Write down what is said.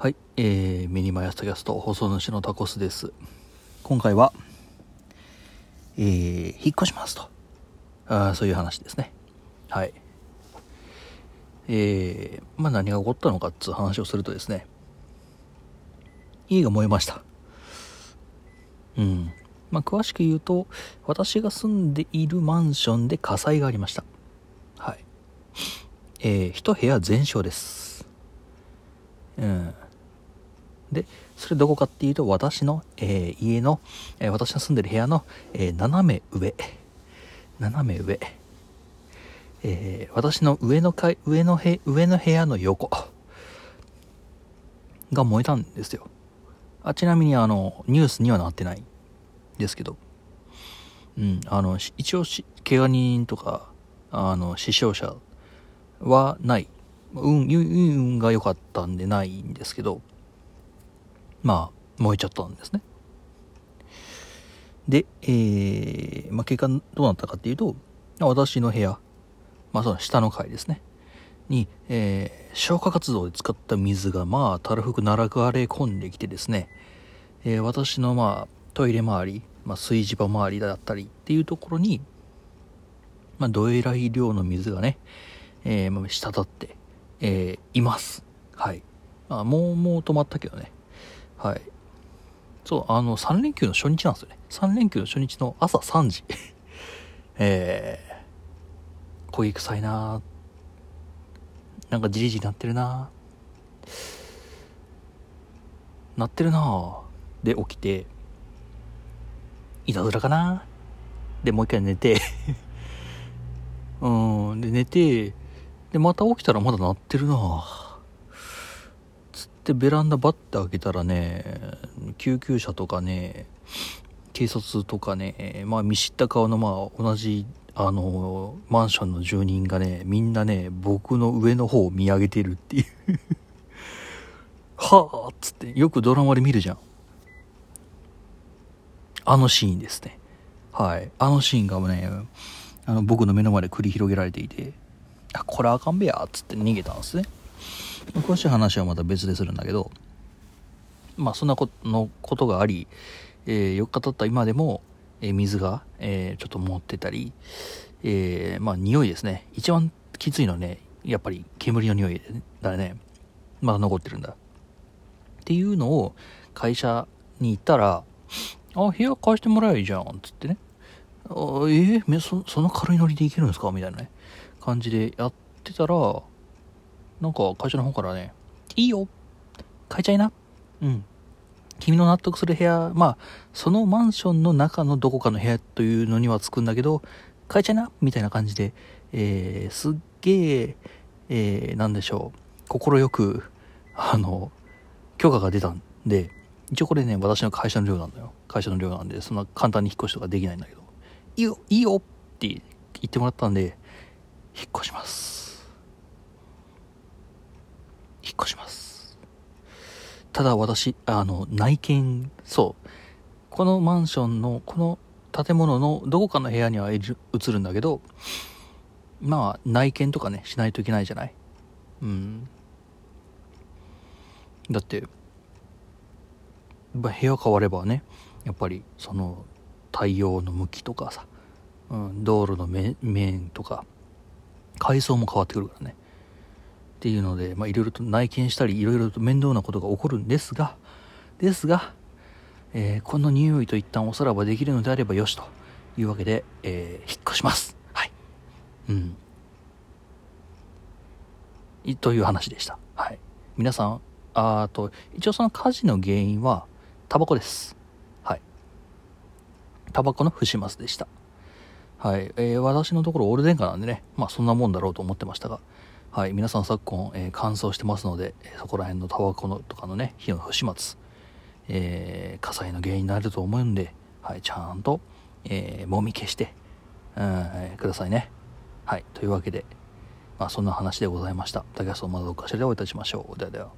はい、えー、ミニマヤストキャスト放送主のタコスです。今回は、えー、引っ越しますと。あーそういう話ですね。はい。えー、まあ何が起こったのかっつう話をするとですね、家が燃えました。うん。まあ詳しく言うと、私が住んでいるマンションで火災がありました。はい。えー、一部屋全焼です。うん。で、それどこかっていうと、私の、えー家の、えー私の住んでる部屋の、えー斜め上。斜め上。えー私の上の階、上のへ、上の部屋の横が燃えたんですよ。あ、ちなみにあの、ニュースにはなってないですけど。うん、あの、一応し、怪我人とか、あの、死傷者はない。運運が良かったんでないんですけど、まあ、燃えちゃったんですね。で、えー、まあ、結果どうなったかっていうと、私の部屋、まあ、その下の階ですね、に、えー消火活動で使った水が、まあ、たらふく流れ込んできてですね、えー私の、まあ、トイレ周り、まあ、炊事場周りだったりっていうところに、まあ、どえらい量の水がね、えーまあ、滴って、えーいます。はい。まあ、もう、もう止まったけどね。はい。そう、あの、3連休の初日なんですよね。3連休の初日の朝3時。えー、焦げ臭いな。なんかじりじりなってるな。なってるな。で、起きて、いたずらかな。で、もう一回寝て、うん、で、寝て、で、また起きたらまだ鳴ってるな。つってベランダバッて開けたらね、救急車とかね、警察とかね、まあ見知った顔のまあ同じ、あの、マンションの住人がね、みんなね、僕の上の方を見上げてるっていう。はぁっつって、よくドラマで見るじゃん。あのシーンですね。はい。あのシーンがね、あの僕の目の前で繰り広げられていて、あ、これあかんべや、っつって逃げたんですね。詳しい話はまた別でするんだけど、まあそんなことのことがあり、えー4日経った今でも、えー水が、えーちょっと持ってたり、えーまあ匂いですね。一番きついのはね、やっぱり煙の匂いだね。まだ残ってるんだ。っていうのを会社に行ったら、あ、部屋貸してもらえばいいじゃん、つってね。あえーそその軽いノリでいけるんですか？みたいなね、感じでやってたら、なんか会社の方からね、いいよ変えちゃいなうん。君の納得する部屋、まあ、そのマンションの中のどこかの部屋というのにはつくんだけど、変えちゃいなみたいな感じで、えー、すっげえ、えー、なんでしょう、心よく、あの、許可が出たんで、一応これね、私の会社の寮なんだよ。会社の寮なんで、そんな簡単に引っ越しとかできないんだけど、いいよ、いいよって言ってもらったんで、引っ越します。引っ越します。ただ私、あの、内見、そう。このマンションの、この建物のどこかの部屋にはいるんだけど、まあ、内見とかね、しないといけないじゃない。うん。だって、部屋変わればね、やっぱり、その、太陽の向きとかさ、うん、道路の面とか、階層も変わってくるからね。っていうので、まあ、いろいろと内見したり、いろいろと面倒なことが起こるんですが、ですが、えーこの匂いと一旦おさらばできるのであればよしというわけで、えー引っ越します。はい。うん。という話でした。はい。皆さん、ああと、一応その火事の原因は、タバコです。はい。タバコの不始末でした。はい。えー私のところオール電化なんでね、まあそんなもんだろうと思ってましたが、はい。皆さん昨今、えー乾燥してますので、そこら辺のタバコのとかのね、火の不始末、えー火災の原因になると思うんで、はい。ちゃんと、えーもみ消して、うん、くださいね。はい。というわけで、まあそんな話でございました。竹橋さんまだどっかしらでお会いいたしましょう。ではでは。